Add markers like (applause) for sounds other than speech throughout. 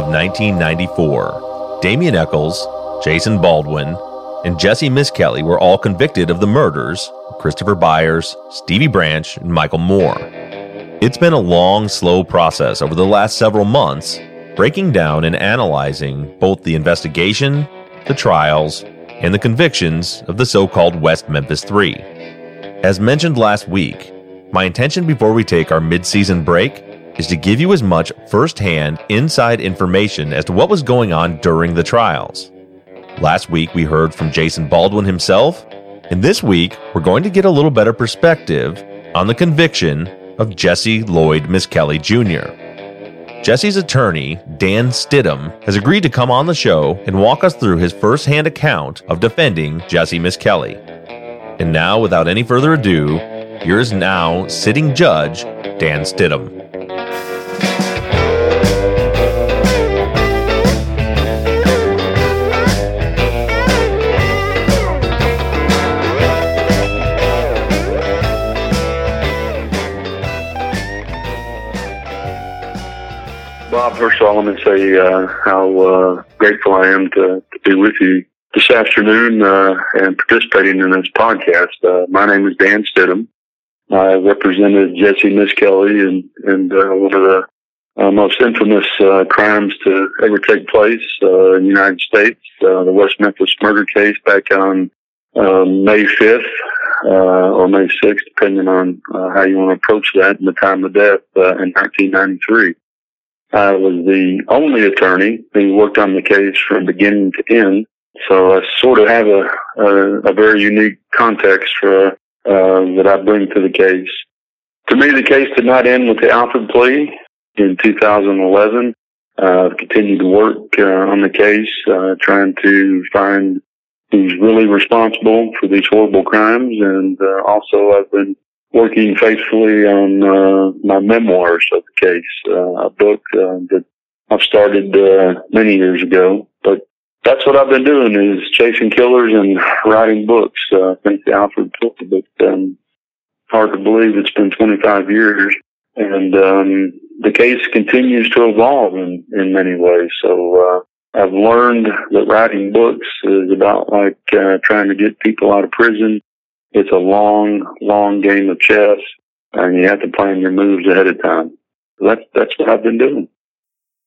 Of 1994, Damien Echols, Jason Baldwin, and Jesse Misskelley were all convicted of the murders of Christopher Byers, Stevie Branch, and Michael Moore. It's been a long, slow process over the last several months, breaking down and analyzing both the investigation, the trials, and the convictions of the so called West Memphis Three. As mentioned last week, my intention before we take our mid season break is to give you as much first-hand inside information as to what was going on during the trials. Last week we heard from Jason Baldwin himself, and this week we're going to get a little better perspective on the conviction of Jesse Lloyd Misskelley Jr. Jesse's attorney, Dan Stidham, has agreed to come on the show and walk us through his first-hand account of defending Jesse Misskelley. And now, without any further ado, here is now sitting judge Dan Stidham. First of all, me say uh, how uh, grateful I am to, to be with you this afternoon uh, and participating in this podcast. Uh, my name is Dan Stidham. I represented Jesse Misskelley in, in uh, one of the uh, most infamous uh, crimes to ever take place uh, in the United States, the West Memphis murder case back on uh, May 5th uh, or May 6th, depending on how you want to approach that, and the time of death in 1993. I was the only attorney who worked on the case from beginning to end. So I sort of have a, a, a very unique context for, uh, that I bring to the case. To me, the case did not end with the Alford plea in 2011. Uh, I've continued to work uh, on the case, uh, trying to find who's really responsible for these horrible crimes. And uh, also I've been working faithfully on uh, my memoirs of the case, uh, a book uh, that I've started uh, many years ago. But that's what I've been doing is chasing killers and (laughs) writing books. Uh, I think the Alfred book, but um, hard to believe it's been 25 years, and um, the case continues to evolve in in many ways. So. Uh, I've learned that writing books is about like trying to get people out of prison it's a long, long game of chess, and you have to plan your moves ahead of time. That's that's what I've been doing.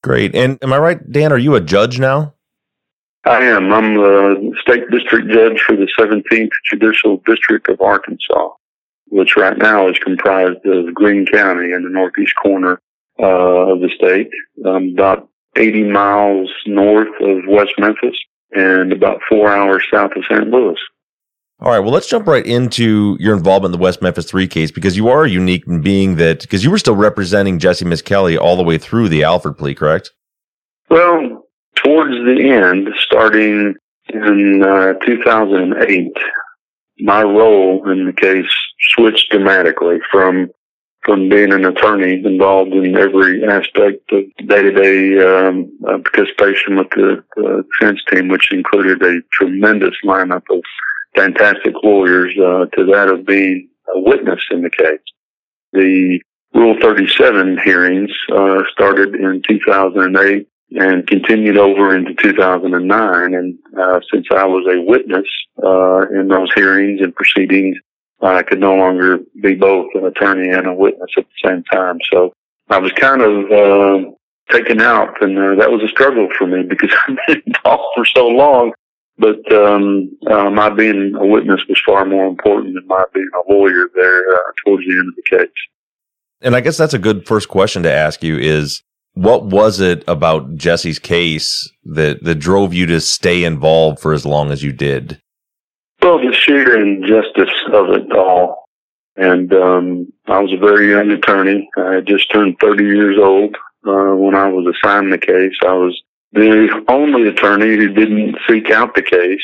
Great. And am I right, Dan? Are you a judge now? I am. I'm the state district judge for the 17th Judicial District of Arkansas, which right now is comprised of Greene County in the northeast corner uh, of the state, um, about 80 miles north of West Memphis and about four hours south of St. Louis. All right. Well, let's jump right into your involvement in the West Memphis Three case because you are unique in being that because you were still representing Jesse Misskelley all the way through the Alford plea, correct? Well, towards the end, starting in uh, 2008, my role in the case switched dramatically from from being an attorney involved in every aspect of day-to-day um, uh, participation with the defense team, which included a tremendous lineup of fantastic lawyers, uh, to that of being a witness in the case. The Rule 37 hearings uh, started in 2008 and continued over into 2009. And uh, since I was a witness uh, in those hearings and proceedings, I could no longer be both an attorney and a witness at the same time. So I was kind of uh, taken out, and uh, that was a struggle for me because (laughs) I've been involved for so long. But um, uh, my being a witness was far more important than my being a lawyer there uh, towards the end of the case. And I guess that's a good first question to ask you is what was it about Jesse's case that, that drove you to stay involved for as long as you did? Well, the sheer injustice of it all. And um, I was a very young attorney. I had just turned 30 years old uh, when I was assigned the case. I was the only attorney who didn't seek out the case.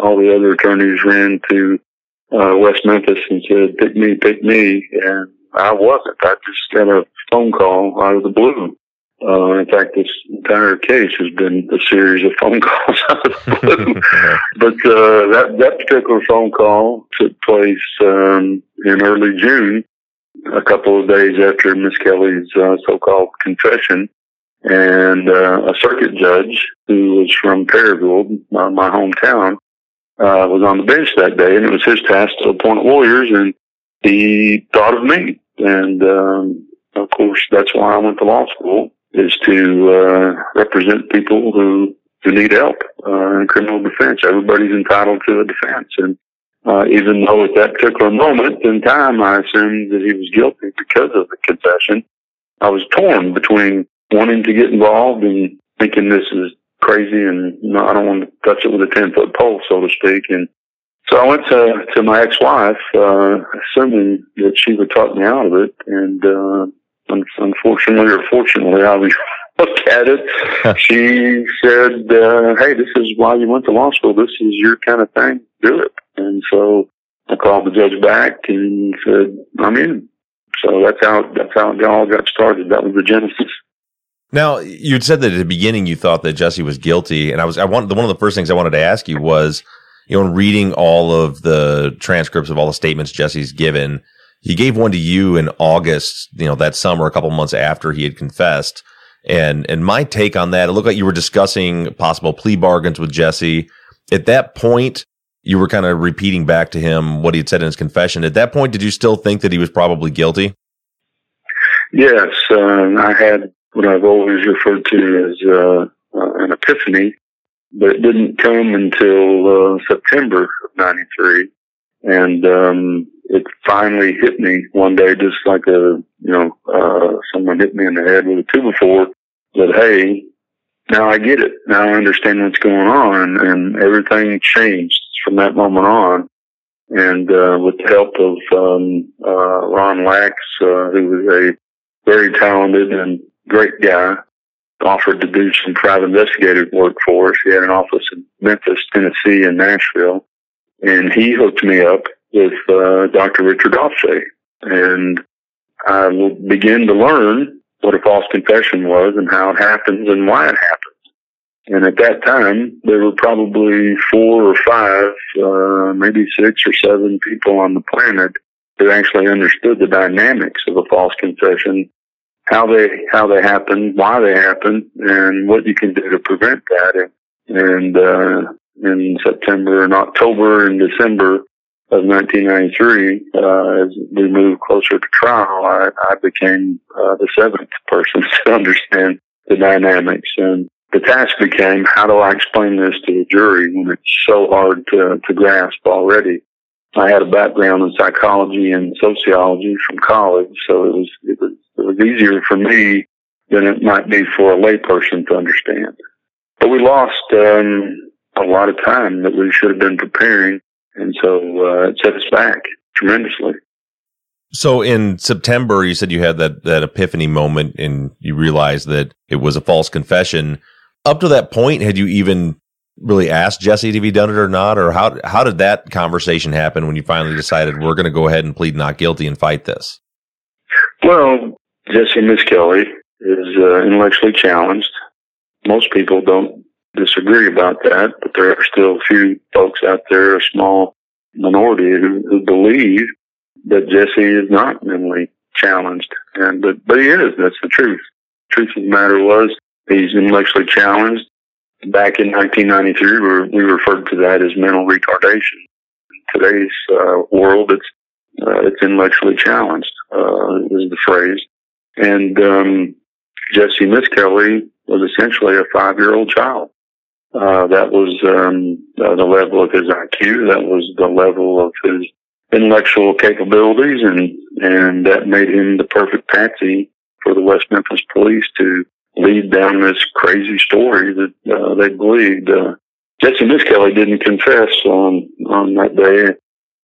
All the other attorneys ran to uh, West Memphis and said, pick me, pick me. And I wasn't. I just got a phone call out of the blue uh, in fact, this entire case has been a series of phone (laughs) calls out of the blue. (laughs) but uh, that that particular phone call took place um, in early June, a couple of days after Misskelley's uh, so-called confession, and uh, a circuit judge who was from Perryville, my, my hometown, uh, was on the bench that day, and it was his task to appoint lawyers, and he thought of me, and um, of course that's why I went to law school is to uh, represent people who who need help uh, in criminal defense. Everybody's entitled to a defense, and uh, even though at that particular moment in time I assumed that he was guilty because of the confession, I was torn between wanting to get involved and thinking this is crazy and no, I don't want to touch it with a ten foot pole, so to speak, and so I went to to my ex-wife, uh, assuming that she would talk me out of it, and uh, unfortunately or fortunately, how we look at it, (laughs) she said, uh, "Hey, this is why you went to law school. This is your kind of thing. Do it." And so I called the judge back and said, "I'm in." So that's how that's how it all got started. That was the genesis. Now you'd said that at the beginning you thought that Jesse was guilty, and I was I wanted one of the first things I wanted to ask you was, you know, in reading all of the transcripts of all the statements Jesse's given, he gave one to you in August, you know, that summer, a couple months after he had confessed. And, and my take on that, it looked like you were discussing possible plea bargains with Jesse. At that point, you were kind of repeating back to him what he had said in his confession. At that point, did you still think that he was probably guilty? Yes. Uh, I had what I've always referred to as uh, uh, an epiphany, but it didn't come until uh, September of 93. And um, it finally hit me one day, just like a, you know, uh, someone hit me in the head with a two before that, hey, now I get it. Now I understand what's going on and everything changed from that moment on. And, uh, with the help of, um, uh, Ron Lax, uh, who was a very talented and great guy, offered to do some private investigative work for us. He had an office in Memphis, Tennessee and Nashville. And he hooked me up with uh, Dr. Richard Ofshe. And I begin to learn what a false confession was and how it happens and why it happens. And at that time, there were probably four or five, uh, maybe six or seven people on the planet who actually understood the dynamics of a false confession, how they how they happen, why they happen, and what you can do to prevent that. And, and uh, in September and October and December, of 1993, uh, as we moved closer to trial, I, I became uh, the seventh person (laughs) to understand the dynamics. And the task became, how do I explain this to the jury when it's so hard to, to grasp already? I had a background in psychology and sociology from college, so it was, it was, it was easier for me than it might be for a layperson to understand. But we lost um, a lot of time that we should have been preparing and so uh, it set us back tremendously. So in September, you said you had that that epiphany moment, and you realized that it was a false confession. Up to that point, had you even really asked Jesse if he done it or not, or how how did that conversation happen when you finally decided we're going to go ahead and plead not guilty and fight this? Well, Jesse Misskelley is uh, intellectually challenged. Most people don't disagree about that, but there are still a few folks out there, a small minority, who, who believe that Jesse is not mentally challenged. And but but he is. That's the truth. Truth of the matter was He's intellectually challenged. Back in 1993, we referred to that as mental retardation. In today's uh, world, it's uh, it's intellectually challenged uh, is the phrase. And um, Jesse Misskelley was essentially a five-year-old child. Uh, that was um, the level of his IQ. That was the level of his intellectual capabilities, and and that made him the perfect patsy for the West Memphis Police to lead down this crazy story that uh, they believed. Uh, Jesse Misskelley didn't confess on on that day.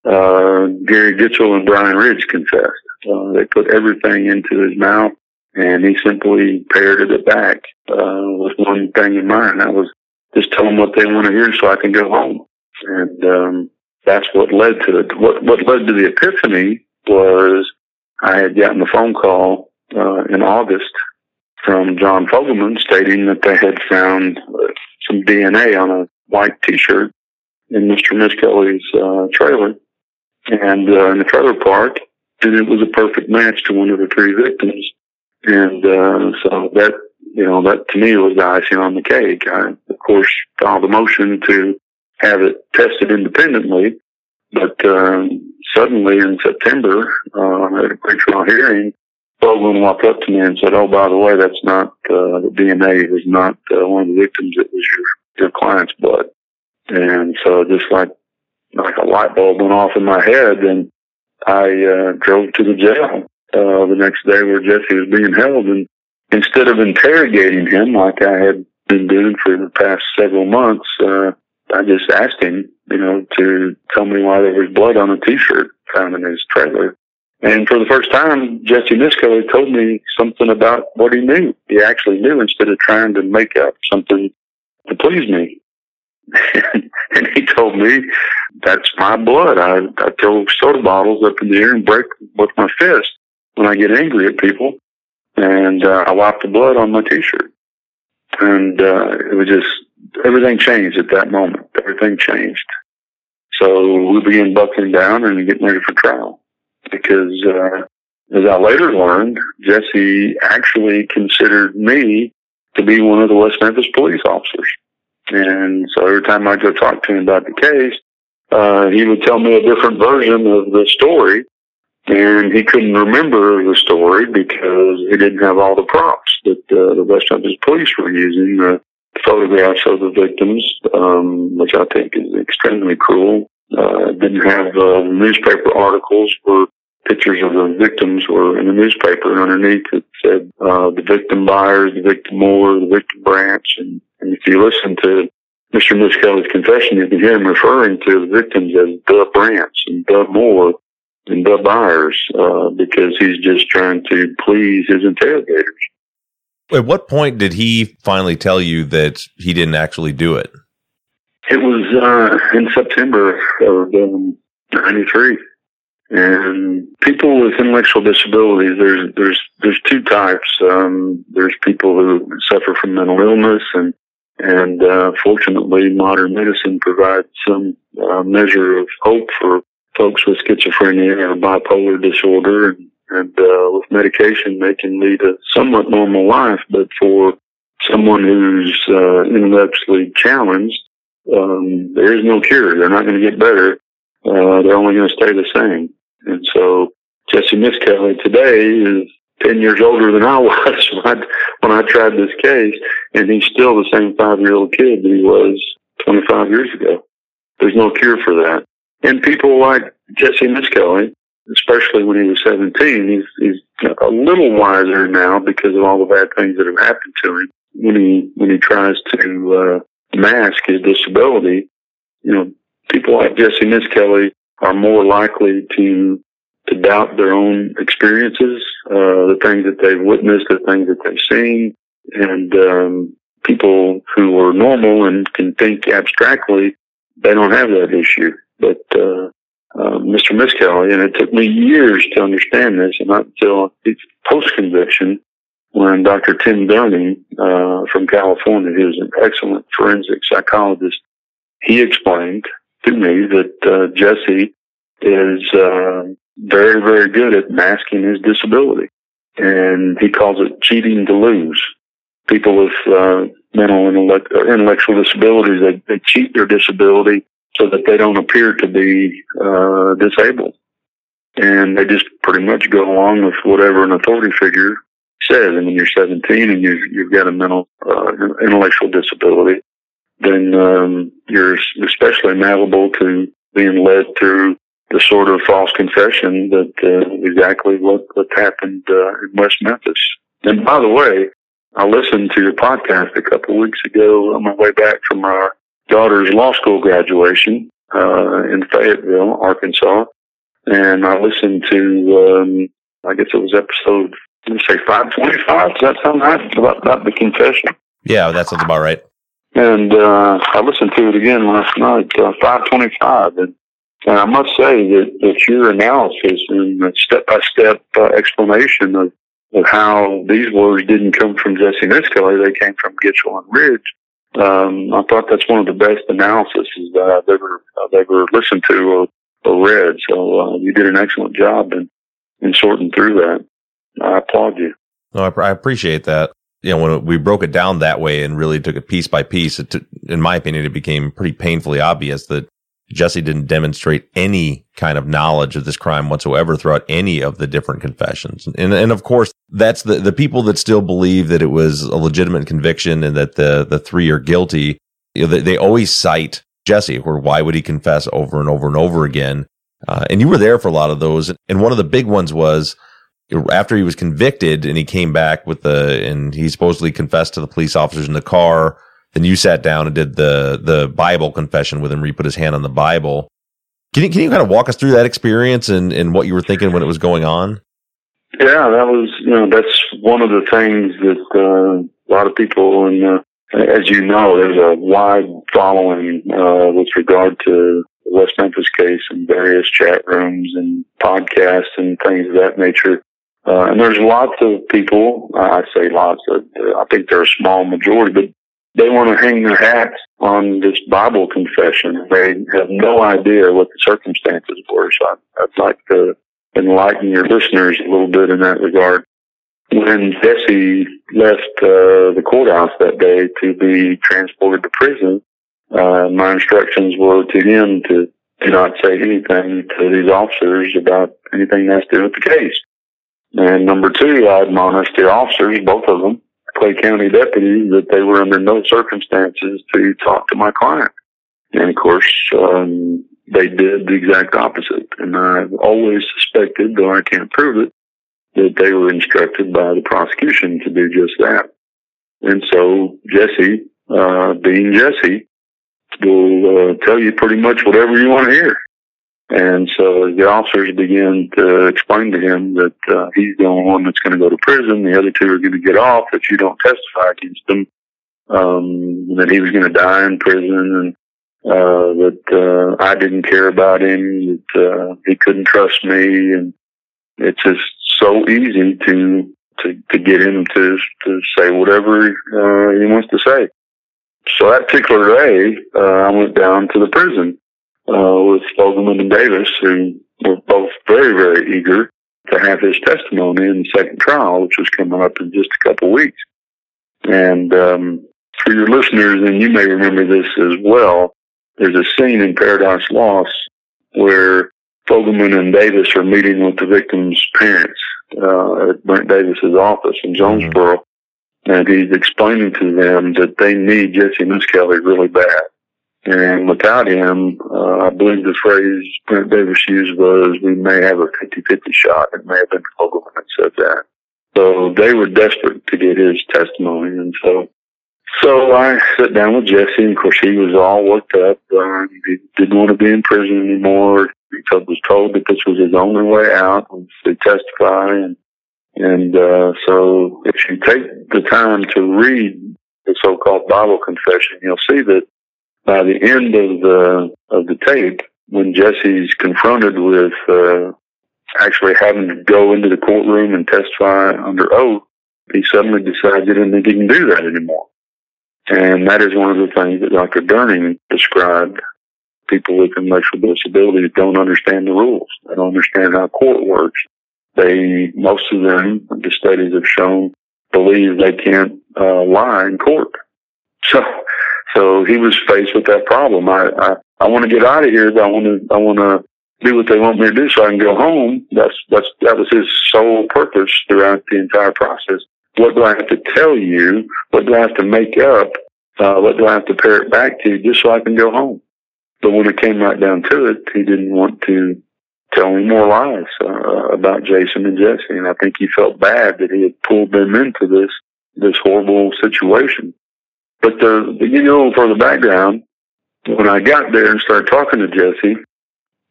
Uh, Gary Gitchell and Bryn Ridge confessed. Uh, they put everything into his mouth, and he simply parroted it back uh, with one thing in mind. That was just tell them what they want to hear so I can go home. And um, that's what led to it. What, what led to the epiphany was I had gotten a phone call uh, in August from John Fogelman stating that they had found uh, some DNA on a white T-shirt in Mr. Misskelley's uh, trailer and uh, in the trailer park, and it was a perfect match to one of the three victims. And uh, so that you know that to me was the icing on the cake. I of course filed a motion to have it tested independently, but um, suddenly in September uh, at a pretrial hearing, Baldwin walked up to me and said, "Oh, by the way, that's not uh, the DNA was not uh, one of the victims. It was your your client's blood." And so just like like a light bulb went off in my head, and I uh, drove to the jail uh, the next day where Jesse was being held, and instead of interrogating him like I had been doing for the past several months, uh, I just asked him, you know, to tell me why there was blood on a T-shirt found in his trailer. And for the first time, Jesse Misskelley told me something about what he knew. He actually knew instead of trying to make up something to please me. (laughs) and he told me that's my blood. I, I throw soda bottles up in the air and break with my fist when I get angry at people. And uh, I wipe the blood on my t-shirt. And uh, it was just, everything changed at that moment. Everything changed. So we began buckling down and getting ready for trial. Because uh, as I later learned, Jesse actually considered me to be one of the West Memphis police officers. And so every time I go talk to him about the case, uh, he would tell me a different version of the story. And he couldn't remember the story because he didn't have all the props that uh, the West Memphis police were using. The photographs of the victims, um, which I think is extremely cruel. Uh, didn't have uh, newspaper articles where pictures of the victims were in the newspaper, and underneath it said uh, the victim Byers, the victim Moore, the victim Branch, and and if you listen to Mr. Misskelley's confession, you can hear him referring to the victims as Dub branch and Dub Moore and Dub Byers uh, because he's just trying to please his interrogators. At what point did he finally tell you that he didn't actually do it? It was uh, in September of um, 93. And people with intellectual disabilities, there's there's there's two types. Um, there's people who suffer from mental illness, and and uh, fortunately, modern medicine provides some uh, measure of hope for folks with schizophrenia or bipolar disorder. And, and uh, with medication, they can lead a somewhat normal life. But for someone who's uh, intellectually challenged, um, there is no cure. They're not going to get better. Uh, they're only going to stay the same. And so Jesse Misskelley today is 10 years older than I (laughs) was when I, when I tried this case, and he's still the same five year old kid that he was 25 years ago. There's no cure for that. And people like Jesse Misskelley, especially when he was 17, he's, he's a little wiser now because of all the bad things that have happened to him. When he, when he tries to, uh, mask his disability, you know, people like Jesse Misskelley are more likely to to doubt their own experiences, uh, the things that they've witnessed, the things that they've seen, and um, people who are normal and can think abstractly, they don't have that issue. But uh, uh, Mr. Misskelley, and it took me years to understand this, and not until post conviction, when Dr. Tim Derning uh, from California, who's an excellent forensic psychologist, he explained to me that uh, Jesse is uh, very, very good at masking his disability. And he calls it cheating to lose. people with uh, mental and intellectual disabilities, they, they cheat their disability so that they don't appear to be uh, disabled. And they just pretty much go along with whatever an authority figure says. And when you're 17 and you've, you've got a mental, uh, intellectual disability, then um, you're especially malleable to being led through the sort of false confession that uh, exactly what, what happened uh, in West Memphis. And by the way, I listened to your podcast a couple of weeks ago on my way back from our daughter's law school graduation uh, in Fayetteville, Arkansas, and I listened to um, I guess it was episode let me say five twenty five. Does that sound right about, about the confession? Yeah, that sounds about right. And uh, I listened to it again last night, uh, five twenty five, and and I must say that, that your analysis and step by step explanation of, of how these words didn't come from Jesse Misskelley, they came from Gitchell and Ridge. Um, I thought that's one of the best analyses that I've ever I've ever listened to or, or read. So uh, you did an excellent job in in sorting through that. I applaud you. No, I, I appreciate that. You know, when we broke it down that way and really took it piece by piece, it t- in my opinion, it became pretty painfully obvious that Jesse didn't demonstrate any kind of knowledge of this crime whatsoever throughout any of the different confessions. And, and of course, that's the, the people that still believe that it was a legitimate conviction and that the, the three are guilty. You know, they, they always cite Jesse, or why would he confess over and over and over again? Uh, and you were there for a lot of those. And one of the big ones was after he was convicted and he came back with the, and he supposedly confessed to the police officers in the car then you sat down and did the the Bible confession with him, where he put his hand on the Bible. Can you can you kind of walk us through that experience and, and what you were thinking when it was going on? Yeah, that was you know that's one of the things that uh, a lot of people and uh, as you know, there's a wide following uh, with regard to the West Memphis case and various chat rooms and podcasts and things of that nature. Uh, and there's lots of people, I say lots, of, I think they're a small majority, but they want to hang their hats on this Bible confession. They have no idea what the circumstances were. So I'd, I'd like to enlighten your listeners a little bit in that regard. When Jesse left uh, the courthouse that day to be transported to prison, uh, my instructions were to him to do not say anything to these officers about anything that's to do with the case. And number two, I admonished the officers, both of them, Clay County deputies that they were under no circumstances to talk to my client. And of course, um, they did the exact opposite. And I've always suspected, though I can't prove it, that they were instructed by the prosecution to do just that. And so Jesse, uh, being Jesse, will uh, tell you pretty much whatever you want to hear. And so the officers began to explain to him that uh, he's the only one that's going to go to prison. The other two are going to get off if you don't testify against them. Um, that he was going to die in prison and uh, that uh, I didn't care about him, that uh, he couldn't trust me, and it's just so easy to to to get him to to say whatever uh, he wants to say. So that particular day, uh, I went down to the prison uh, with Fogelman and Davis, who were both very, very eager to have his testimony in the second trial, which was coming up in just a couple of weeks. And um, for your listeners, and you may remember this as well, there's a scene in Paradise Lost where Fogelman and Davis are meeting with the victim's parents uh, at Brent Davis's office in Jonesboro, mm-hmm. and he's explaining to them that they need Jesse Misskelley really bad. And without him, uh, I believe the phrase Brent Davis used was, we may have a 50-50 shot. It may have been Fogelman that said that. So they were desperate to get his testimony. And so, so I sat down with Jesse. And of course, he was all worked up. Uh, he didn't want to be in prison anymore. He was told that this was his only way out to testify. And, and, uh, so if you take the time to read the so-called Bible confession, you'll see that by the end of the of the tape, when Jesse's confronted with uh, actually having to go into the courtroom and testify under oath, he suddenly decides he didn't think he can do that anymore. And that is one of the things that Dr. Derning described. People with intellectual disabilities don't understand the rules. They don't understand how court works. They, most of them, the studies have shown, believe they can't uh, lie in court. (laughs) So, so he was faced with that problem. I, I, I want to get out of here, I want to, I want to do what they want me to do so I can go home. That's, that's, that was his sole purpose throughout the entire process. What do I have to tell you? What do I have to make up? Uh, what do I have to pare it back to just so I can go home? But when it came right down to it, he didn't want to tell any more lies uh, about Jason and Jesse, and I think he felt bad that he had pulled them into this this horrible situation. But to, to you a little further background, when I got there and started talking to Jesse,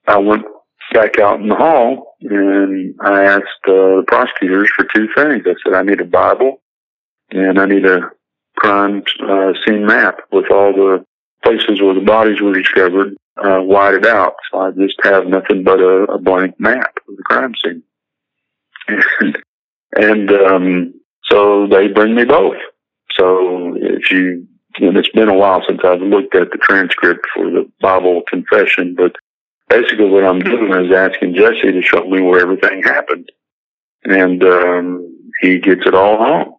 I went back out in the hall and I asked uh, the prosecutors for two things. I said I need a Bible and I need a crime uh, scene map with all the places where the bodies were discovered uh, whited out. So I just have nothing but a, a blank map of the crime scene. (laughs) And, and um, so they bring me both. So if you, and it's been a while since I've looked at the transcript for the Bible confession, but basically what I'm doing is asking Jesse to show me where everything happened. And um, he gets it all home.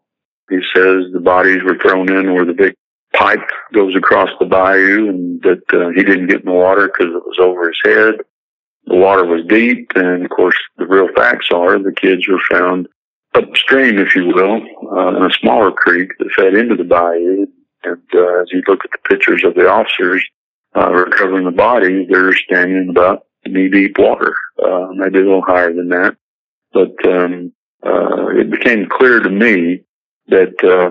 He says the bodies were thrown in where the big pipe goes across the bayou and that uh, he didn't get in the water because it was over his head. The water was deep, and of course, the real facts are the kids were found upstream, if you will, uh, in a smaller creek that fed into the bayou. And uh, as you look at the pictures of the officers uh, recovering the bodies, they're standing in about knee deep water, uh, maybe a little higher than that. But um, uh, it became clear to me that uh,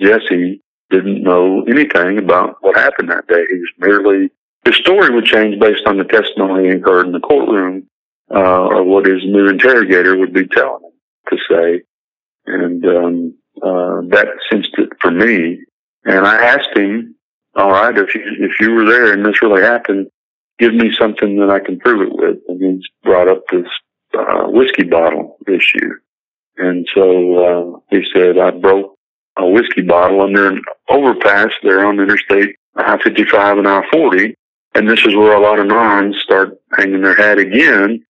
Jesse didn't know anything about what happened that day. He was merely his story would change based on the testimony he heard in the courtroom, uh, or what his new interrogator would be telling him to say. And um, uh, that cinched it for me. And I asked him, "All right, if you if you were there and this really happened, give me something that I can prove it with." And he brought up this uh, whiskey bottle issue. And so uh, he said, "I broke a whiskey bottle under an overpass there on Interstate I-55 and I-40." And this is where a lot of nons start hanging their hat again.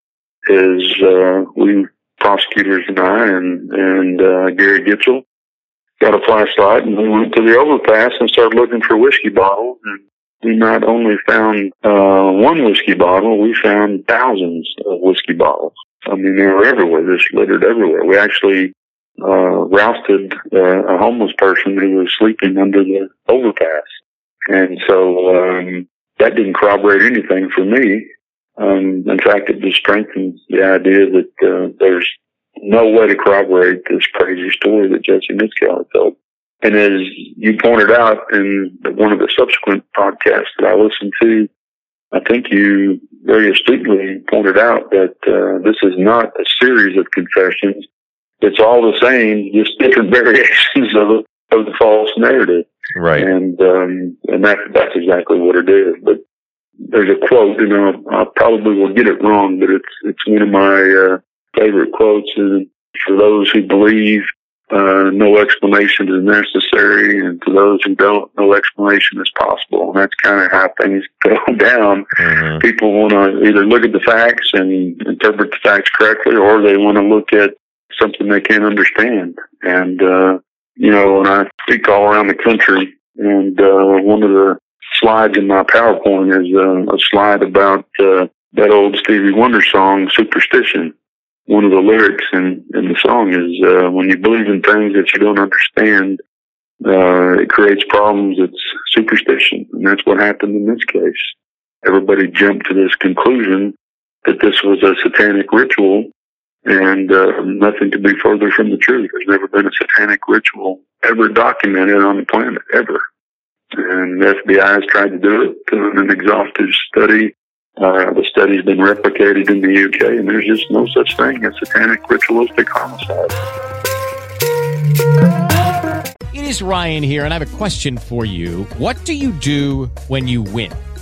Is uh, we prosecutors and I and and uh, Gary Gitchell got a flashlight and we went to the overpass and started looking for whiskey bottles. And we not only found uh, one whiskey bottle, we found thousands of whiskey bottles. I mean, they were everywhere, just littered everywhere. We actually uh, rousted uh, a homeless person who was sleeping under the overpass. And so um, that didn't corroborate anything for me. Um, in fact, it just strengthens the idea that uh, there's no way to corroborate this crazy story that Jesse Misskelley told. And as you pointed out in one of the subsequent podcasts that I listened to, I think you very astutely pointed out that uh, this is not a series of confessions. It's all the same, just different (laughs) variations of, of the false narrative. Right. And um, and that that's exactly what it is. But there's a quote, you know, I probably will get it wrong, but it's it's one of my uh, favorite quotes. And for those who believe, uh, no explanation is necessary, and to those who don't, no explanation is possible. And that's kind of how things (laughs) go down. Mm-hmm. People want to either look at the facts and interpret the facts correctly, or they want to look at something they can't understand. And uh, you know, when I speak all around the country, and uh, one of the slides in my PowerPoint is uh, a slide about uh, that old Stevie Wonder song, Superstition. One of the lyrics in, in the song is, uh, when you believe in things that you don't understand, uh, it creates problems. It's superstition. And that's what happened in this case. Everybody jumped to this conclusion that this was a satanic ritual and uh, nothing could be further from the truth. There's never been a satanic ritual ever documented on the planet, ever. And the FBI has tried to do it, doing an exhaustive study. Uh, the study's been replicated in the UK, and there's just no such thing as satanic ritualistic homicide. It is Ryan here, and I have a question for you. What do you do when you win?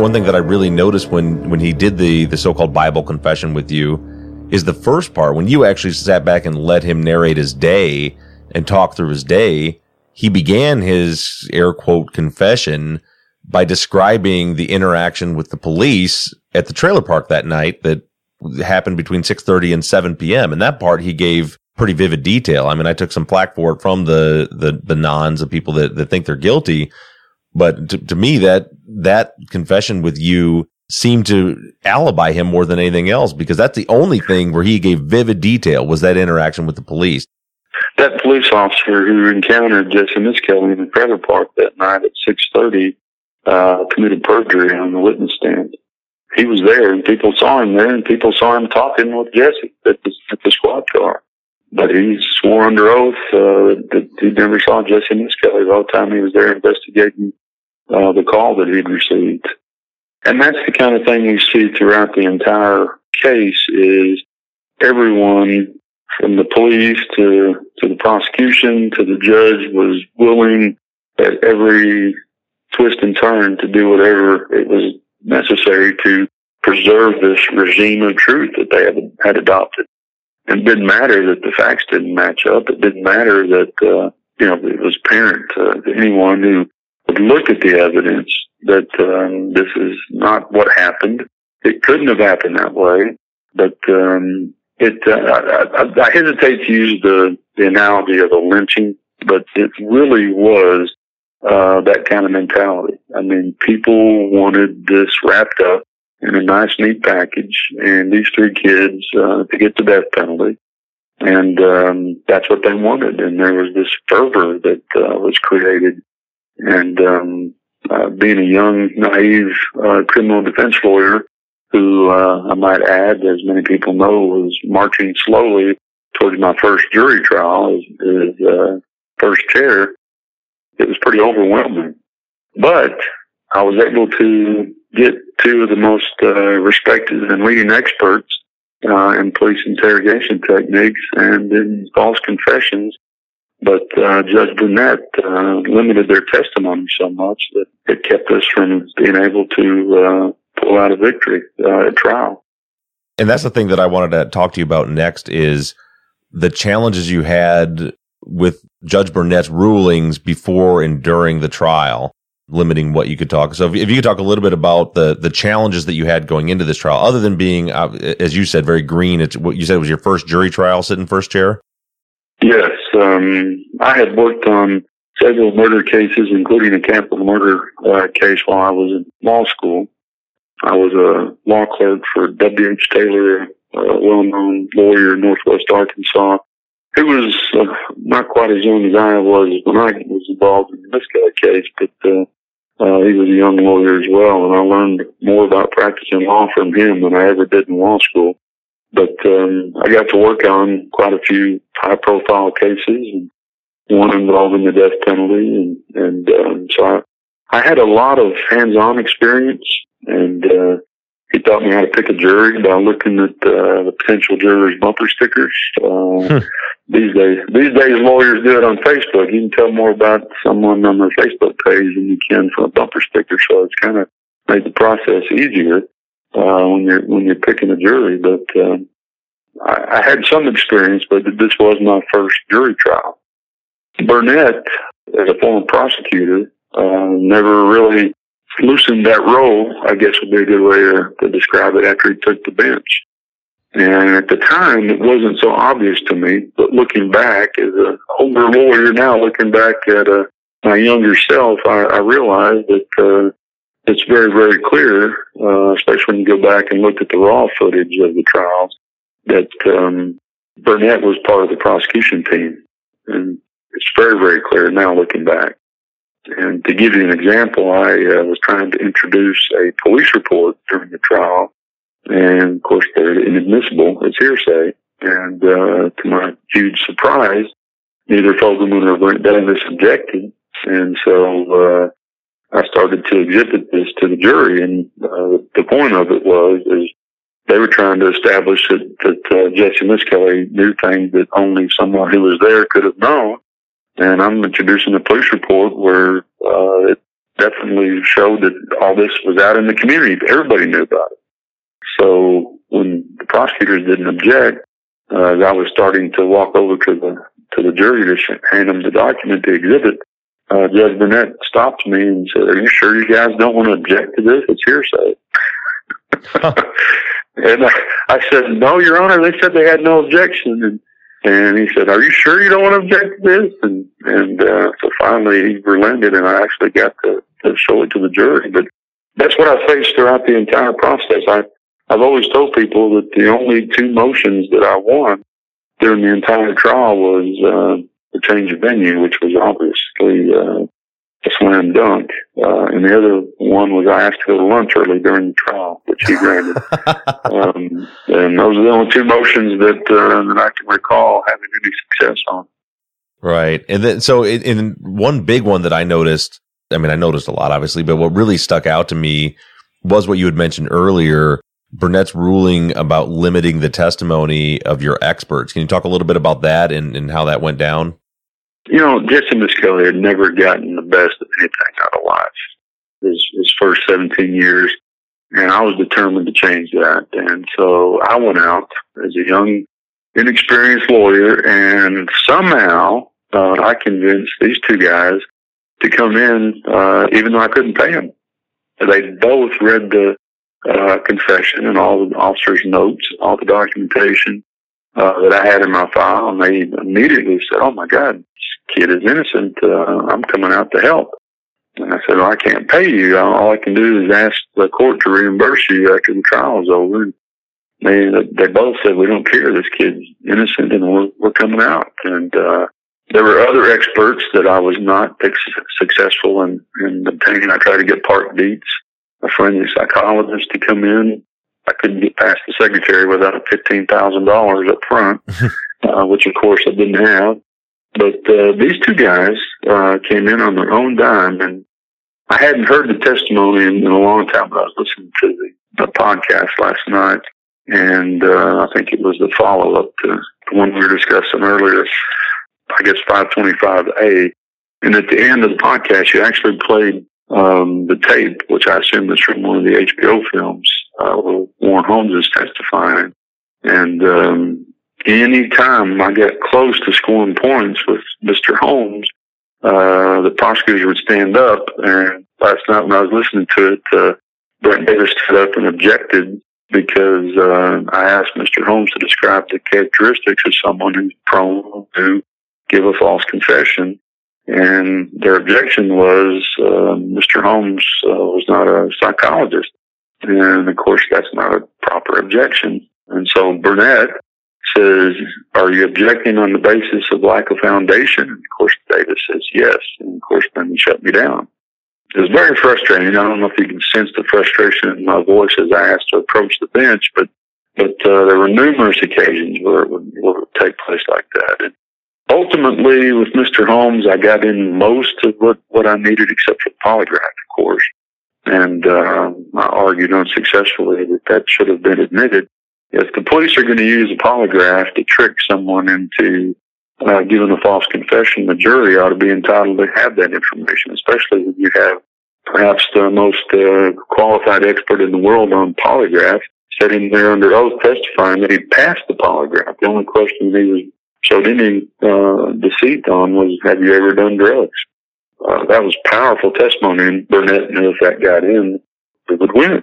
One thing that I really noticed when when he did the the so-called Bible confession with you is the first part when you actually sat back and let him narrate his day and talk through his day. He began his air quote confession by describing the interaction with the police at the trailer park that night that happened between 6:30 and 7 p.m. And that part he gave pretty vivid detail. I mean, I took some flack for it from the the the nons of people that that think they're guilty, but to, to me that that confession with you seemed to alibi him more than anything else because that's the only thing where he gave vivid detail was that interaction with the police. That police officer who encountered Jesse Misskelley in the trailer park that night at 6:30 uh, committed perjury on the witness stand. He was there, and people saw him there, and people saw him talking with Jesse at the, at the squad car. But he swore under oath uh, that he never saw Jesse Misskelley the whole time he was there investigating uh, the call that he'd received. And that's the kind of thing you see throughout the entire case is everyone from the police to, to the prosecution to the judge was willing at every twist and turn to do whatever it was necessary to preserve this regime of truth that they had, had adopted. It didn't matter that the facts didn't match up. It didn't matter that, uh, you know, it was apparent to anyone who would look at the evidence that um, this is not what happened. It couldn't have happened that way. But um, it, uh, I, I, I hesitate to use the, the analogy of a lynching, but it really was uh, that kind of mentality. I mean, people wanted this wrapped up in a nice, neat package, and these three kids uh, to get the death penalty. And um, that's what they wanted. And there was this fervor that uh, was created. And um, uh, being a young, naive uh, criminal defense lawyer, who uh, I might add, as many people know, was marching slowly towards my first jury trial as, as uh, first chair, it was pretty overwhelming. But I was able to get two of the most uh, respected and leading experts uh, in police interrogation techniques and in false confessions. But uh, Judge Burnett uh, limited their testimony so much that it kept us from being able to uh, pull out a victory uh, at trial. And that's the thing that I wanted to talk to you about next is the challenges you had with Judge Burnett's rulings before and during the trial, limiting what you could talk. So if, you could talk a little bit about the the challenges that you had going into this trial, other than being, uh, as you said, very green. It's what you said was your first jury trial, sitting first chair. Yes, um, I had worked on several murder cases, including a capital murder uh, case while I was in law school. I was a law clerk for W.H. Taylor, a well-known lawyer in Northwest Arkansas, who was uh, not quite as young as I was when I was involved in Misskelley case, but uh, uh, he was a young lawyer as well, and I learned more about practicing law from him than I ever did in law school. But um, I got to work on quite a few high-profile cases, and one involving the death penalty, and and um, so I, I had a lot of hands-on experience, and uh, he taught me how to pick a jury by looking at uh, the potential jurors' bumper stickers. Uh, these days, these days lawyers do it on Facebook. You can tell more about someone on their Facebook page than you can from a bumper sticker. So it's kind of made the process easier uh, when you're when you're picking a jury. But uh, I, I had some experience, but this was my first jury trial. Burnett, as a former prosecutor, uh, never really loosened that role. I guess would be a good way to, to describe it after he took the bench. And at the time, it wasn't so obvious to me. But looking back, as an older lawyer now, looking back at uh, my younger self, I, I realized that uh, it's very, very clear, uh, especially when you go back and look at the raw footage of the trials, that um, Burnett was part of the prosecution team. And it's very, very clear now looking back. And to give you an example, I uh, was trying to introduce a police report during the trial and of course, they're inadmissible. It's hearsay. And uh, to my huge surprise, neither Fogelman or Brent Davis objected. And so uh, I started to exhibit this to the jury. And uh, the point of it was is they were trying to establish that, that uh, Jesse Misskelley knew things that only someone who was there could have known. And I'm introducing a police report where uh, it definitely showed that all this was out in the community. Everybody knew about it. So when the prosecutors didn't object, uh, I was starting to walk over to the to the jury to hand them the document to exhibit. Uh, Judge Burnett stopped me and said, "Are you sure you guys don't want to object to this? It's hearsay." (laughs) and I, I said, "No, Your Honor. They said they had no objection." And and he said, "Are you sure you don't want to object to this?" And and uh, so finally he relented, and I actually got to, to show it to the jury. But that's what I faced throughout the entire process. I I've always told people that the only two motions that I won during the entire trial was uh, the change of venue, which was obviously uh, a slam dunk. Uh, and the other one was I asked to go to lunch early during the trial, which he granted. (laughs) um, and those are the only two motions that uh, that I can recall having any success on. Right, and then so in, in one big one that I noticed. I mean, I noticed a lot, obviously, but what really stuck out to me was what you had mentioned earlier Burnett's ruling about limiting the testimony of your experts. Can you talk a little bit about that and, and how that went down? You know, Jesse Misskelley had never gotten the best of anything out of life. His, his first 17 years, and I was determined to change that. And so I went out as a young, inexperienced lawyer, and somehow uh, I convinced these two guys to come in, uh, even though I couldn't pay them. They both read the uh, confession and all the officer's notes, all the documentation uh, that I had in my file, and they immediately said, "Oh my God, kid is innocent. Uh, I'm coming out to help." And I said, "Well, I can't pay you. All I can do is ask the court to reimburse you after the trial is over." And they they both said, "We don't care. This kid's innocent, and we're we're coming out." And uh, there were other experts that I was not successful in, in obtaining. I tried to get Park Dietz a forensic psychologist to come in. I couldn't get past the secretary without fifteen thousand dollars up front, (laughs) uh, which of course I didn't have. But uh, these two guys uh, came in on their own dime, and I hadn't heard the testimony in, in a long time. But I was listening to the, the podcast last night, and uh, I think it was the follow up to the one we were discussing earlier. I guess 525A. And at the end of the podcast, you actually played um, the tape, which I assume is from one of the HBO films, uh, where Warren Holmes is testifying. And um, any time I get close to scoring points with Mr. Holmes, uh, the prosecutor would stand up. And last night when I was listening to it, uh, Brent Davis stood up and objected because uh, I asked Mr. Holmes to describe the characteristics of someone who's prone to give a false confession. And their objection was uh, Mr. Holmes uh, was not a psychologist. And of course, that's not a proper objection. And so Burnett says, Are you objecting on the basis of lack of foundation? And of course, Davis says yes. And of course, then he shut me down. It was very frustrating. I don't know if you can sense the frustration in my voice as I asked to approach the bench, but but uh, there were numerous occasions where it would, where it would take place like that. And ultimately, with Mr. Holmes, I got in most of what, what I needed, except for polygraph, of course. And uh, I argued unsuccessfully that that should have been admitted. If the police are going to use a polygraph to trick someone into uh, giving a false confession, the jury ought to be entitled to have that information, especially when you have perhaps the most uh, qualified expert in the world on polygraph sitting there under oath testifying that he passed the polygraph. The only question he was showed any uh, deceit on was, have you ever done drugs? Uh, that was powerful testimony, and Burnett knew if that got in, it would win.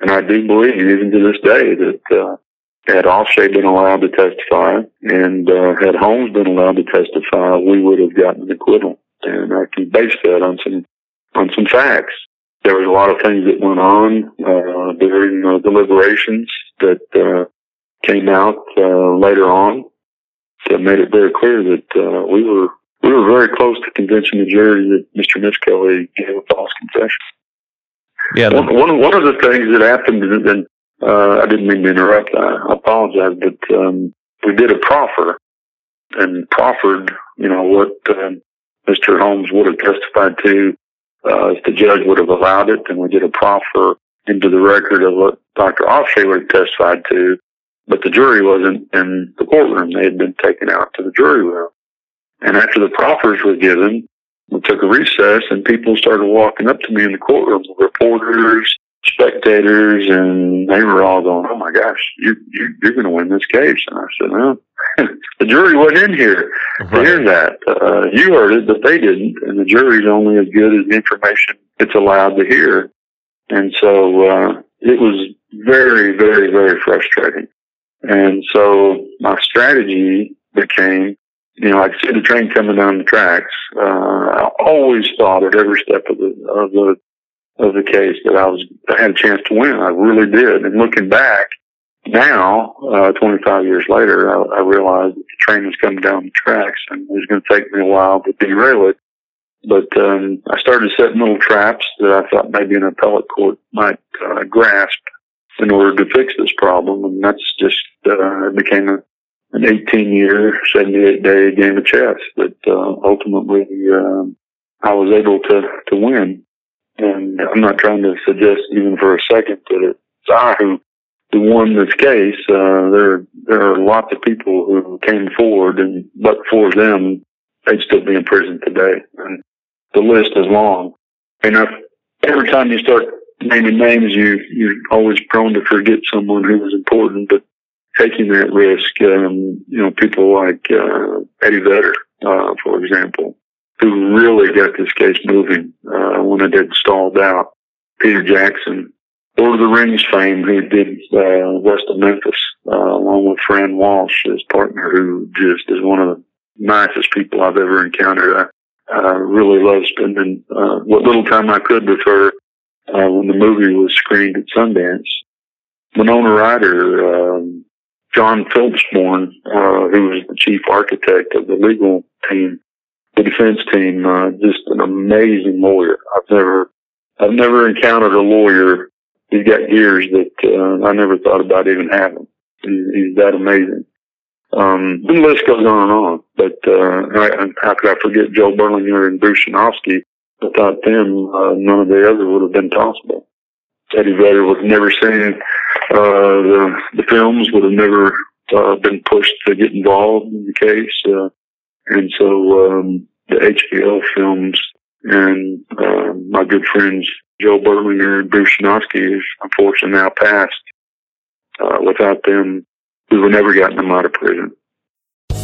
And I do believe, even to this day, that uh, had Ofshe been allowed to testify and uh, had Holmes been allowed to testify, we would have gotten an acquittal. And I can base that on some on some facts. There was a lot of things that went on uh, during uh, deliberations that uh, came out uh, later on that made it very clear that uh, we were we were very close to convincing the jury that Mr. Misskelley gave a false confession. Yeah. One, one, one of the things that happened, and uh, I didn't mean to interrupt. I, apologize, but um, we did a proffer and proffered, you know, what uh, Mr. Holmes would have testified to uh, if the judge would have allowed it, and we did a proffer into the record of what Dr. Ofshe would have testified to, but the jury wasn't in the courtroom. They had been taken out to the jury room. And after the proffers were given, we took a recess and people started walking up to me in the courtroom, reporters, spectators, and they were all going, "Oh my gosh, you, you you're going to win this case." And I said, "No, (laughs) the jury wasn't in here to hear that. Uh, you heard it, but they didn't, and the jury's only as good as the information it's allowed to hear." And so uh, it was very, very, very frustrating. And so my strategy became you know, I could see the train coming down the tracks. Uh, I always thought at every step of the of the of the case that I was I had a chance to win. I really did. And looking back now, uh, 25 years later, I, I realized that the train was coming down the tracks, and it was going to take me a while to derail it. But um, I started setting little traps that I thought maybe an appellate court might uh, grasp in order to fix this problem, and that's just uh, became a an 18 year, 78 day game of chess that uh, ultimately um, I was able to, to win. And I'm not trying to suggest even for a second that it's I who, who won this case. Uh, there, there are lots of people who came forward and but for them, they'd still be in prison today. And the list is long. And if, every time you start naming names, you, you're always prone to forget someone who was important, but taking that risk. Um, you know, people like uh, Eddie Vedder, uh, for example, who really got this case moving uh, when it had stalled out. Peter Jackson, Lord of the Rings fame, who did uh, West of Memphis, uh, along with Fran Walsh, his partner, who just is one of the nicest people I've ever encountered. I, I really love spending uh, what little time I could with her uh, when the movie was screened at Sundance. Winona Ryder, um, John Philipsborn, uh, who was the chief architect of the legal team, the defense team, uh, just an amazing lawyer. I've never, I've never encountered a lawyer who's got gears that uh, I never thought about even having. He's, he's that amazing. Um, the list goes on and on, but uh, how could I forget Joe Berlinger and Bruce Sinofsky? Without them, uh, none of the other would have been possible. Eddie Vedder have never seen uh, the, the films, would have never uh, been pushed to get involved in the case. Uh, and so um, the HBO films and uh, my good friends Joe Berlinger and Bruce Sinofsky is unfortunately now passed. Uh, without them, we would never gotten them out of prison.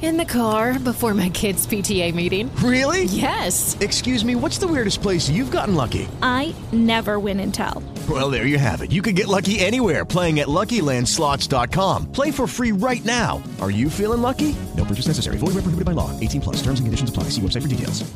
In the car before my kids' PTA meeting. Really? Yes. Excuse me, what's the weirdest place you've gotten lucky? I never win and tell. Well, there you have it. You can get lucky anywhere playing at LuckyLandSlots.com. Play for free right now. Are you feeling lucky? No purchase necessary. Void where prohibited by law. 18 plus. Terms and conditions apply. See website for details.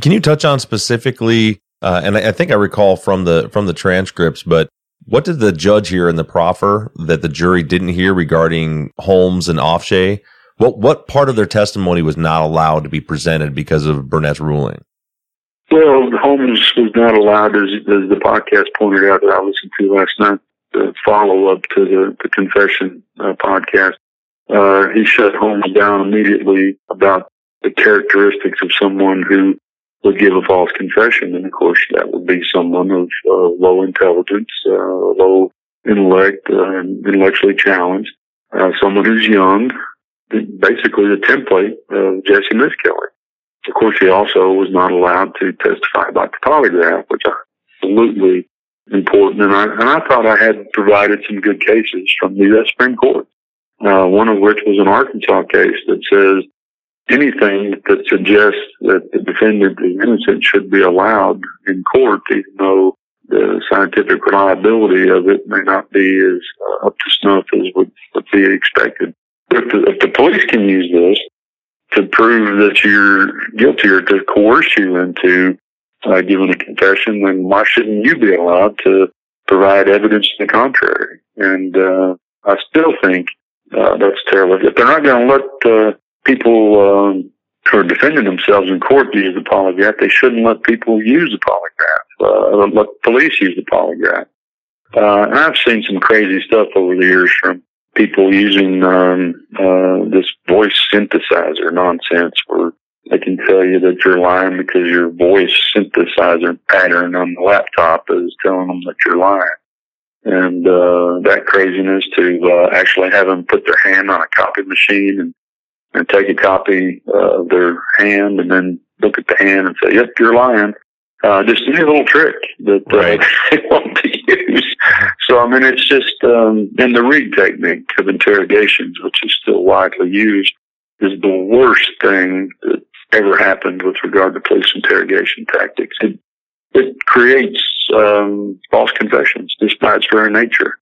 Can you touch on specifically? Uh, and I, I think I recall from the from the transcripts, but what did the judge hear in the proffer that the jury didn't hear regarding Holmes and Ofshe? What what part of their testimony was not allowed to be presented because of Burnett's ruling? Well, Holmes was not allowed, as, as the podcast pointed out that I listened to last night, the follow up to the, the confession uh, podcast. Uh, he shut Holmes down immediately about the characteristics of someone who would give a false confession. And of course, that would be someone of uh, low intelligence, uh, low intellect, uh, intellectually challenged, uh, someone who's young, basically the template of Jesse Misskelley. Of course, he also was not allowed to testify about the polygraph, which is absolutely important. And I, and I thought I had provided some good cases from the U.S. Supreme Court, uh, one of which was an Arkansas case that says anything that suggests that the defendant is innocent should be allowed in court, even though the scientific reliability of it may not be as uh, up to snuff as would, would be expected. If the, if the police can use this to prove that you're guilty or to coerce you into uh, giving a confession, then why shouldn't you be allowed to provide evidence to the contrary? And uh, I still think uh, that's terrible. If they're not going to let uh, people um, who are defending themselves in court use the polygraph, they shouldn't let people use the polygraph. Uh, let police use the polygraph. Uh, and I've seen some crazy stuff over the years from people using um, uh, this voice synthesizer nonsense where they can tell you that you're lying because your voice synthesizer pattern on the laptop is telling them that you're lying. And uh, that craziness to uh, actually have them put their hand on a copy machine and, and take a copy uh, of their hand and then look at the hand and say, yep, you're lying. Uh, just any little trick that uh, right. (laughs) they want to use. So, I mean, it's just, um, and the Reid technique of interrogations, which is still widely used, is the worst thing that ever happened with regard to police interrogation tactics. It, it creates um, false confessions just by its very nature.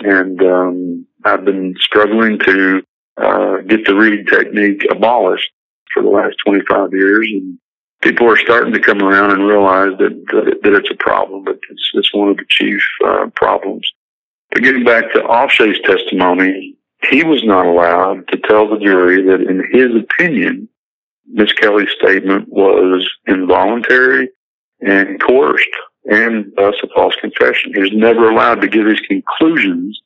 And um, I've been struggling to uh, get the Reid technique abolished for the last 25 years. And people are starting to come around and realize that, that, that it's a problem, but it's, it's one of the chief uh, problems. But getting back to Ofshe's testimony, he was not allowed to tell the jury that in his opinion, Misskelley's statement was involuntary and coerced and thus a false confession. He was never allowed to give his conclusions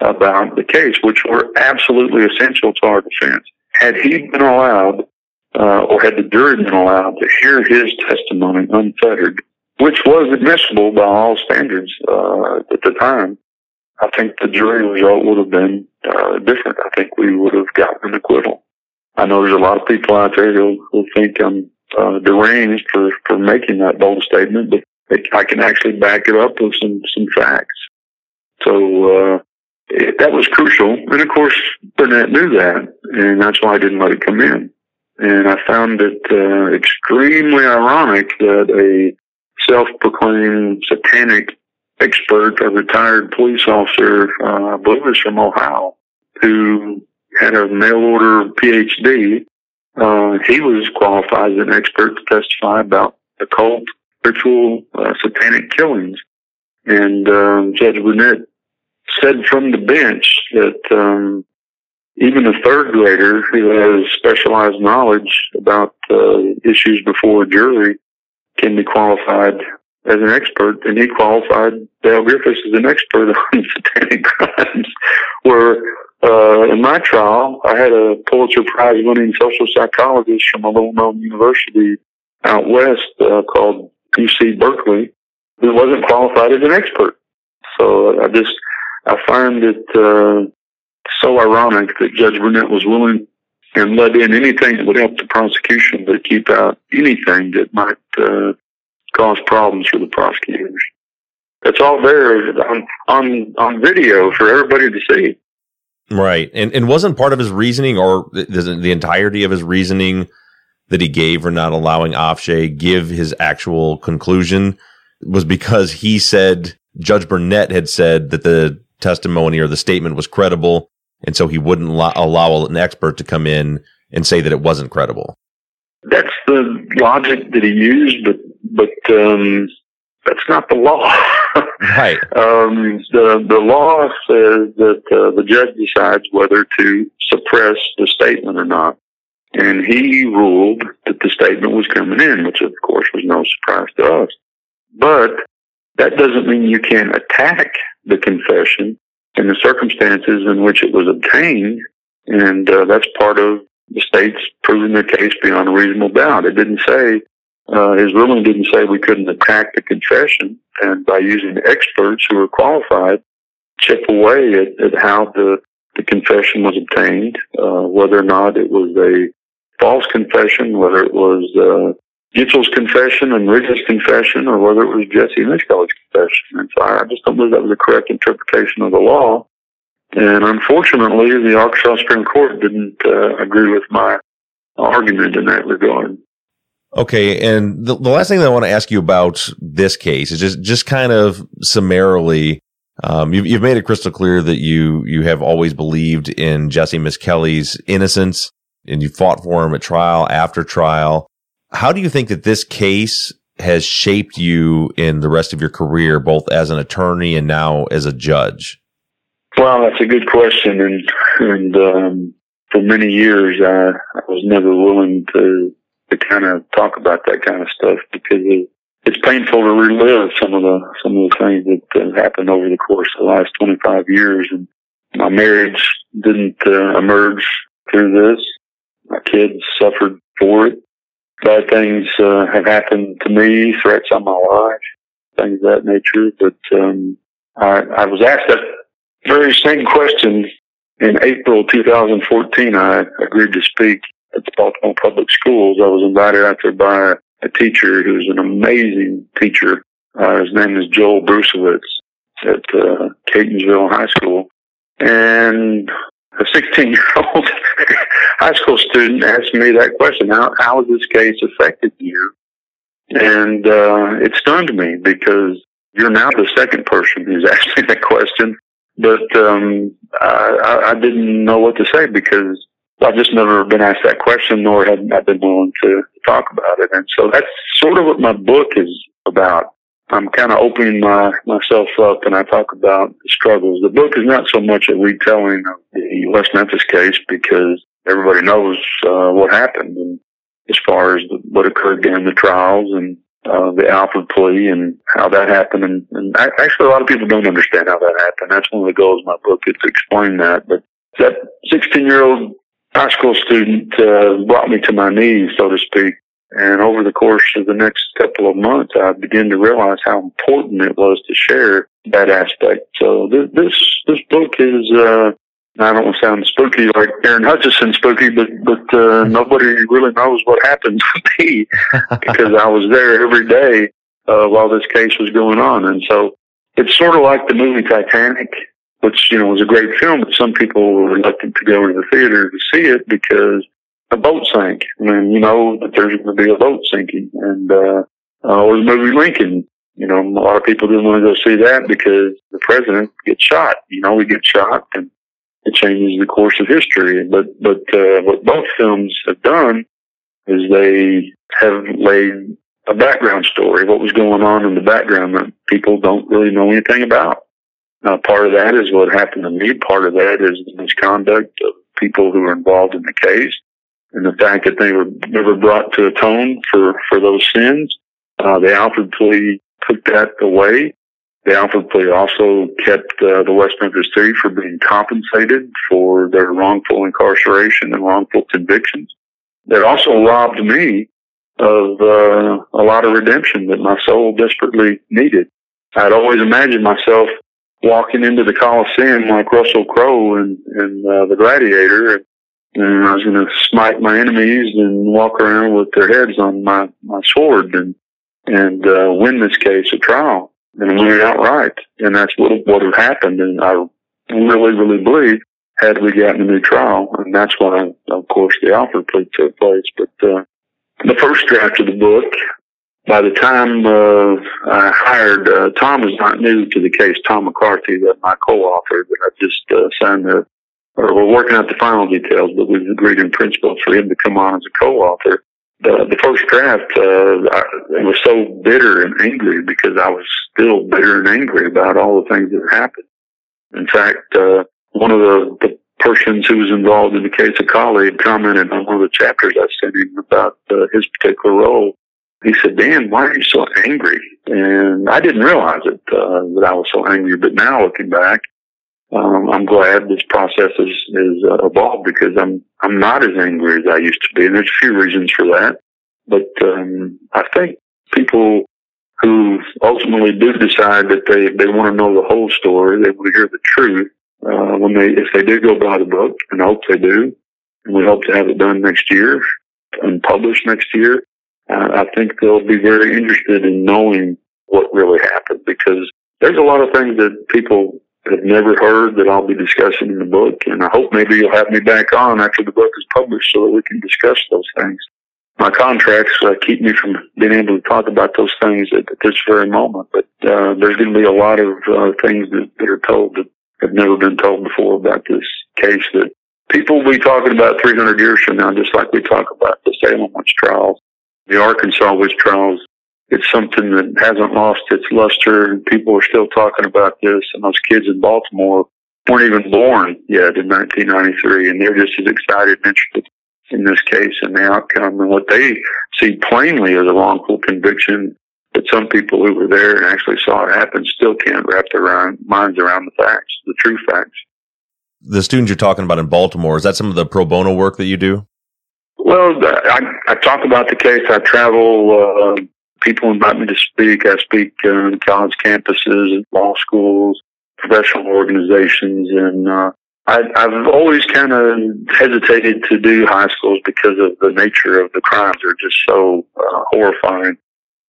about the case, which were absolutely essential to our defense. Had he been allowed, uh, or had the jury been allowed to hear his testimony unfettered, which was admissible by all standards uh, at the time, I think the jury result would have been uh, different. I think we would have gotten an acquittal. I know there's a lot of people out there who, who think I'm uh, deranged for, for making that bold statement, but I can actually back it up with some, some facts. So, uh, it, that was crucial. And of course, Burnett knew that, and that's why I didn't let it come in. And I found it uh, extremely ironic that a self-proclaimed satanic expert, a retired police officer, uh, I believe was from Ohio, who had a mail order PhD. Uh, he was qualified as an expert to testify about occult, ritual, uh, satanic killings. And um, Judge Burnett said from the bench that um, even a third grader who has specialized knowledge about uh, issues before a jury can be qualified as an expert, and he qualified Dale Griffis as an expert (laughs) on satanic crimes, where uh, in my trial, I had a Pulitzer Prize winning social psychologist from a little known university out west uh, called UC Berkeley who wasn't qualified as an expert. So I just, I find it uh, so ironic that Judge Burnett was willing and let in anything that would help the prosecution, but keep out anything that might uh, cause problems for the prosecutors. It's all there on on on video for everybody to see. Right. And and wasn't part of his reasoning or the, the entirety of his reasoning that he gave for not allowing Ofshe give his actual conclusion was because he said Judge Burnett had said that the testimony or the statement was credible. And so he wouldn't allow, allow an expert to come in and say that it wasn't credible. That's the logic that he used, but, but, um, that's not the law. (laughs) right. Um, the the law says that uh, the judge decides whether to suppress the statement or not, and he ruled that the statement was coming in, which of course was no surprise to us. But that doesn't mean you can't attack the confession and the circumstances in which it was obtained, and uh, that's part of the state's proving their case beyond a reasonable doubt. It didn't say uh, his ruling didn't say we couldn't attack the confession, and by using experts who are qualified, chip away at, at how the, the confession was obtained, uh, whether or not it was a false confession, whether it was uh, Gitchell's confession and Ridge's confession, or whether it was Jesse Misskelley's confession. And so I just don't believe that was the correct interpretation of the law. And unfortunately, the Arkansas Supreme Court didn't uh, agree with my argument in that regard. Okay, and the, the last thing that I want to ask you about this case is just just kind of summarily. Um, you've, you've made it crystal clear that you you have always believed in Jesse Misskelley's innocence, and you fought for him at trial after trial. How do you think that this case has shaped you in the rest of your career, both as an attorney and now as a judge? Well, that's a good question, and and um, for many years I, I was never willing to to kind of talk about that kind of stuff because it, it's painful to relive some of the some of the things that uh, happened over the course of the last 25 years. And my marriage didn't uh, emerge through this. My kids suffered for it. Bad things uh, have happened to me, threats on my life, things of that nature. But um, I, I was asked that very same question in April 2014. I agreed to speak at the Baltimore Public Schools. I was invited out there by a teacher who's an amazing teacher. Uh, his name is Joel Brucewitz at uh, Catonsville High School. And a 16 year old (laughs) high school student asked me that question how, how has this case affected you? And uh, it stunned me because you're now the second person who's (laughs) me that question. But um, I, I didn't know what to say because I've just never been asked that question, nor have I been willing to talk about it. And so that's sort of what my book is about. I'm kind of opening my, myself up and I talk about the struggles. The book is not so much a retelling of the West Memphis case because everybody knows uh, what happened and as far as the, what occurred during the trials and uh, the Alford plea and how that happened. And, and actually, a lot of people don't understand how that happened. That's one of the goals of my book is to explain that. But that 16 year old high school student uh, brought me to my knees, so to speak. And over the course of the next couple of months, I began to realize how important it was to share that aspect. So this this, this book is. Uh, I don't want to sound spooky like Aaron Hutcheson spooky, but but uh, (laughs) nobody really knows what happened (laughs) to me (laughs) because I was there every day uh, while this case was going on, and so it's sort of like the movie Titanic which you know was a great film, but some people were reluctant to go into the theater to see it because a boat sank. I mean, you know that there's going to be a boat sinking, and uh, or the movie Lincoln. You know, a lot of people didn't want to go see that because the president gets shot. You know, we get shot, and it changes the course of history. But but uh, what both films have done is they have laid a background story, what was going on in the background that people don't really know anything about. Uh, part of that is what happened to me. Part of that is the misconduct of people who were involved in the case and the fact that they were never brought to atone for, for those sins. Uh, the Alford plea took that away. The Alford plea also kept uh, the West Memphis Three for being compensated for their wrongful incarceration and wrongful convictions. It also robbed me of uh, a lot of redemption that my soul desperately needed. I'd always imagined myself walking into the Coliseum like Russell Crowe and, and uh, the Gladiator, and, I was going to smite my enemies and walk around with their heads on my my sword and and uh, win this case at trial and win it outright. And that's what what had happened. And I really, really believe had we gotten a new trial, and that's why, of course, the Alford plea took place. But uh, the first draft of the book by the time uh, I hired, uh, Tom was not new to the case. Tom McCarthy, that my co-author, that I just uh, signed the, or we're working out the final details, but we've agreed in principle for him to come on as a co-author. The, the first draft, uh, I, was so bitter and angry because I was still bitter and angry about all the things that happened. In fact, uh, one of the, the persons who was involved in the case of Collie commented on one of the chapters I sent him about uh, his particular role he said, Dan, why are you so angry? And I didn't realize it, uh, that I was so angry. But now looking back, um, I'm glad this process is, is uh, evolved because I'm, I'm not as angry as I used to be. And there's a few reasons for that. But, um, I think people who ultimately do decide that they, they want to know the whole story, they want to hear the truth, uh, when they, if they do go buy the book, and I hope they do, and we hope to have it done next year and published next year, uh, I think they'll be very interested in knowing what really happened because there's a lot of things that people have never heard that I'll be discussing in the book. And I hope maybe you'll have me back on after the book is published so that we can discuss those things. My contracts uh, keep me from being able to talk about those things at, at this very moment, but uh, there's going to be a lot of uh, things that, that are told that have never been told before about this case that people will be talking about 300 years from now, just like we talk about the Salem witch trials, the Arkansas witch trials. It's something that hasn't lost its luster. People are still talking about this, and those kids in Baltimore weren't even born yet in 1993, and they're just as excited and interested in this case and the outcome and what they see plainly as a wrongful conviction but some people who were there and actually saw it happen still can't wrap their minds around the facts, the true facts. The students you're talking about in Baltimore, is that some of the pro bono work that you do? Well, I, I talk about the case. I travel. Uh, people invite me to speak. I speak on college campuses, law schools, professional organizations, and uh, I, I've always kind of hesitated to do high schools because of the nature of the crimes. They're just so uh, horrifying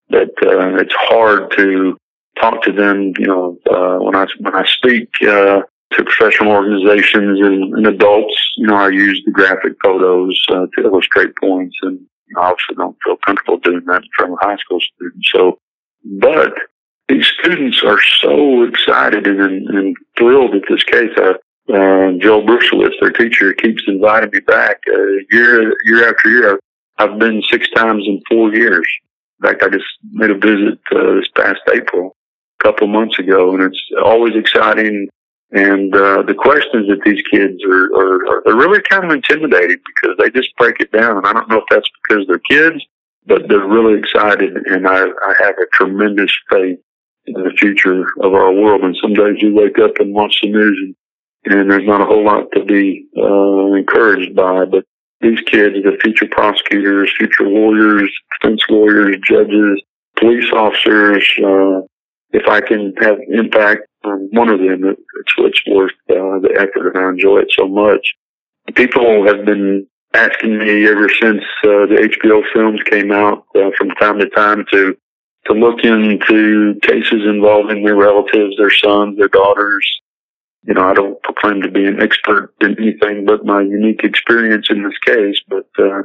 that uh, it's hard to talk to them. You know, uh, when I when I speak uh, to professional organizations and, and adults, you know, I use the graphic photos uh, to illustrate points, and I obviously don't feel comfortable doing that in front of high school students. So, but these students are so excited and, and thrilled at this case. I, uh, Joe Brusiewicz, their teacher, keeps inviting me back uh, year year after year. I've been six times in four years. In fact, I just made a visit uh, this past April, a couple months ago, and it's always exciting. And uh, the questions that these kids are, are, are they're really kind of intimidating because they just break it down. And I don't know if that's because they're kids, but they're really excited. And I, I have a tremendous faith in the future of our world. And some days you wake up and watch the news and, and there's not a whole lot to be uh, encouraged by. But these kids, the future prosecutors, future lawyers, defense lawyers, judges, police officers, uh, if I can have impact on one of them, it's, it's worth uh, the effort, and I enjoy it so much. People have been asking me ever since uh, the HBO films came out uh, from time to time to to look into cases involving their relatives, their sons, their daughters, you know, I don't proclaim to be an expert in anything but my unique experience in this case, but uh,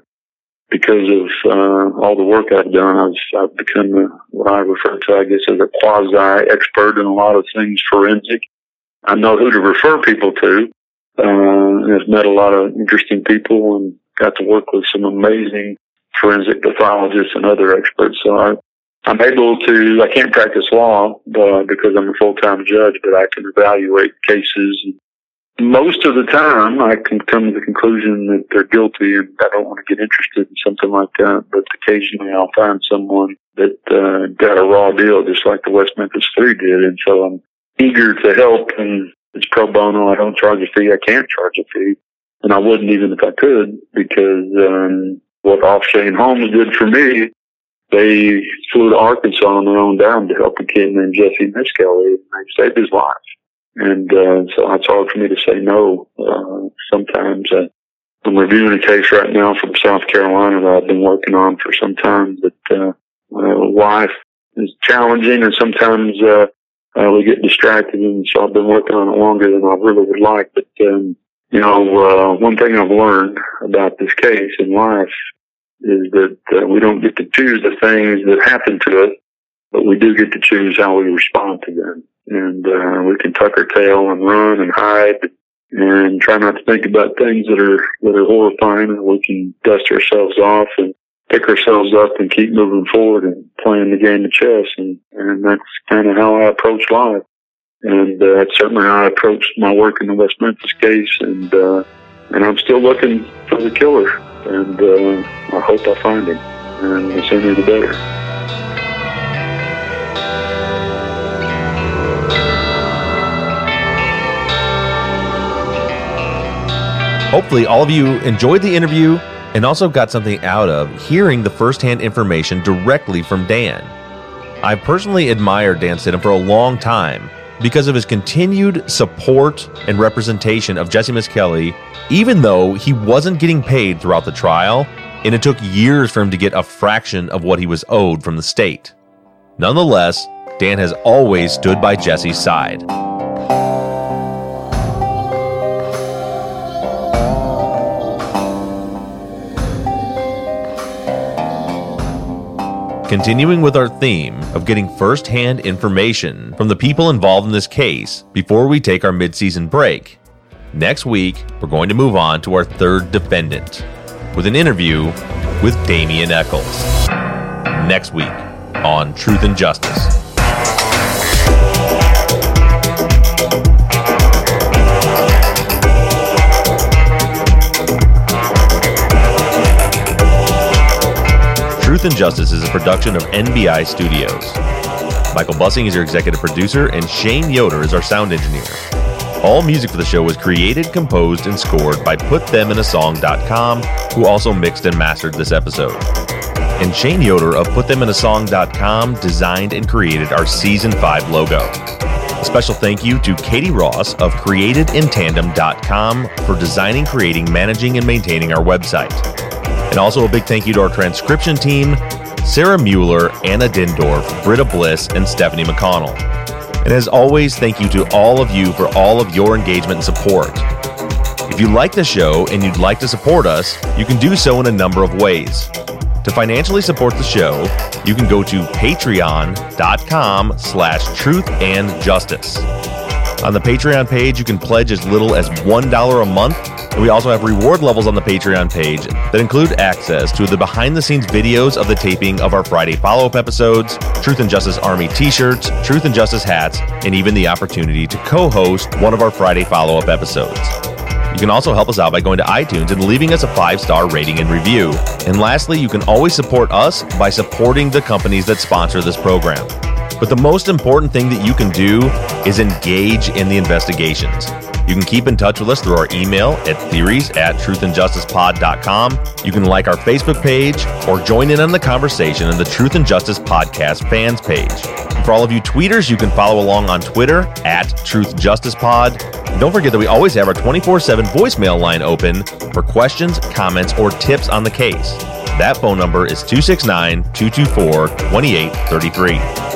because of uh, all the work I've done, I've, I've become a, what I refer to, I guess, as a quasi expert in a lot of things forensic. I know who to refer people to. Uh, I've met a lot of interesting people and got to work with some amazing forensic pathologists and other experts. So I, I'm able to, I can't practice law uh, because I'm a full-time judge, but I can evaluate cases. Most of the time, I can come to the conclusion that they're guilty and I don't want to get interested in something like that. But occasionally I'll find someone that uh, got a raw deal just like the West Memphis Three did. And so I'm eager to help and it's pro bono. I don't charge a fee. I can't charge a fee. And I wouldn't even if I could because um, what Aufshane Holmes did for me they flew to Arkansas on their own dime to help a kid named Jesse Misskelley. And they saved his life. And uh, so it's hard for me to say no. Uh, sometimes uh, I'm reviewing a case right now from South Carolina that I've been working on for some time. But uh, my wife is challenging, and sometimes uh, uh, we get distracted, and so I've been working on it longer than I really would like. But um, you know, uh, one thing I've learned about this case in life is that uh, we don't get to choose the things that happen to us, but we do get to choose how we respond to them. And uh, we can tuck our tail and run and hide and try not to think about things that are that are horrifying, and we can dust ourselves off and pick ourselves up and keep moving forward and playing the game of chess. And and that's kind of how I approach life. And uh, that's certainly how I approached my work in the West Memphis case. And uh, and I'm still looking for the killer and uh, I hope I find him. And the sooner the better. Hopefully, all of you enjoyed the interview and also got something out of hearing the firsthand information directly from Dan. I've personally admired Dan Stidham for a long time because of his continued support and representation of Jesse Misskelley, even though he wasn't getting paid throughout the trial, and it took years for him to get a fraction of what he was owed from the state. Nonetheless, Dan has always stood by Jesse's side. Continuing with our theme of getting first hand information from the people involved in this case before we take our mid season break. Next week, we're going to move on to our third defendant with an interview with Damien Echols. Next week on Truth and Justice. Truth and Justice is a production of NBI Studios. Michael Bussing is your executive producer, and Shane Yoder is our sound engineer. All music for the show was created, composed, and scored by PutThemInASong.com, who also mixed and mastered this episode. And Shane Yoder of PutThemInASong.com designed and created our Season 5 logo. A special thank you to Katie Ross of CreatedInTandem.com for designing, creating, managing, and maintaining our website. And also a big thank you to our transcription team Sarah Mueller, Anna Dindorf, Britta Bliss, and Stephanie McConnell. And as always, thank you to all of you for all of your engagement and support. If you like the show and you'd like to support us, you can do so in a number of ways. To financially support the show, you can go to patreon.com slash truth and justice. On the Patreon page, you can pledge as little as $1 a month and we also have reward levels on the Patreon page that include access to the behind the scenes videos of the taping of our Friday follow up episodes, Truth and Justice Army t shirts, Truth and Justice hats, and even the opportunity to co host one of our Friday follow up episodes. You can also help us out by going to iTunes and leaving us a five star rating and review. And lastly, you can always support us by supporting the companies that sponsor this program. But the most important thing that you can do is engage in the investigations. You can keep in touch with us through our email at theories at truthandjusticepod.com. You can like our Facebook page or join in on the conversation in the Truth and Justice Podcast fans page. For all of you tweeters, you can follow along on Twitter at Truth Justice Pod. Don't forget that we always have our 24 7 voicemail line open for questions, comments, or tips on the case. That phone number is 269 224 2833.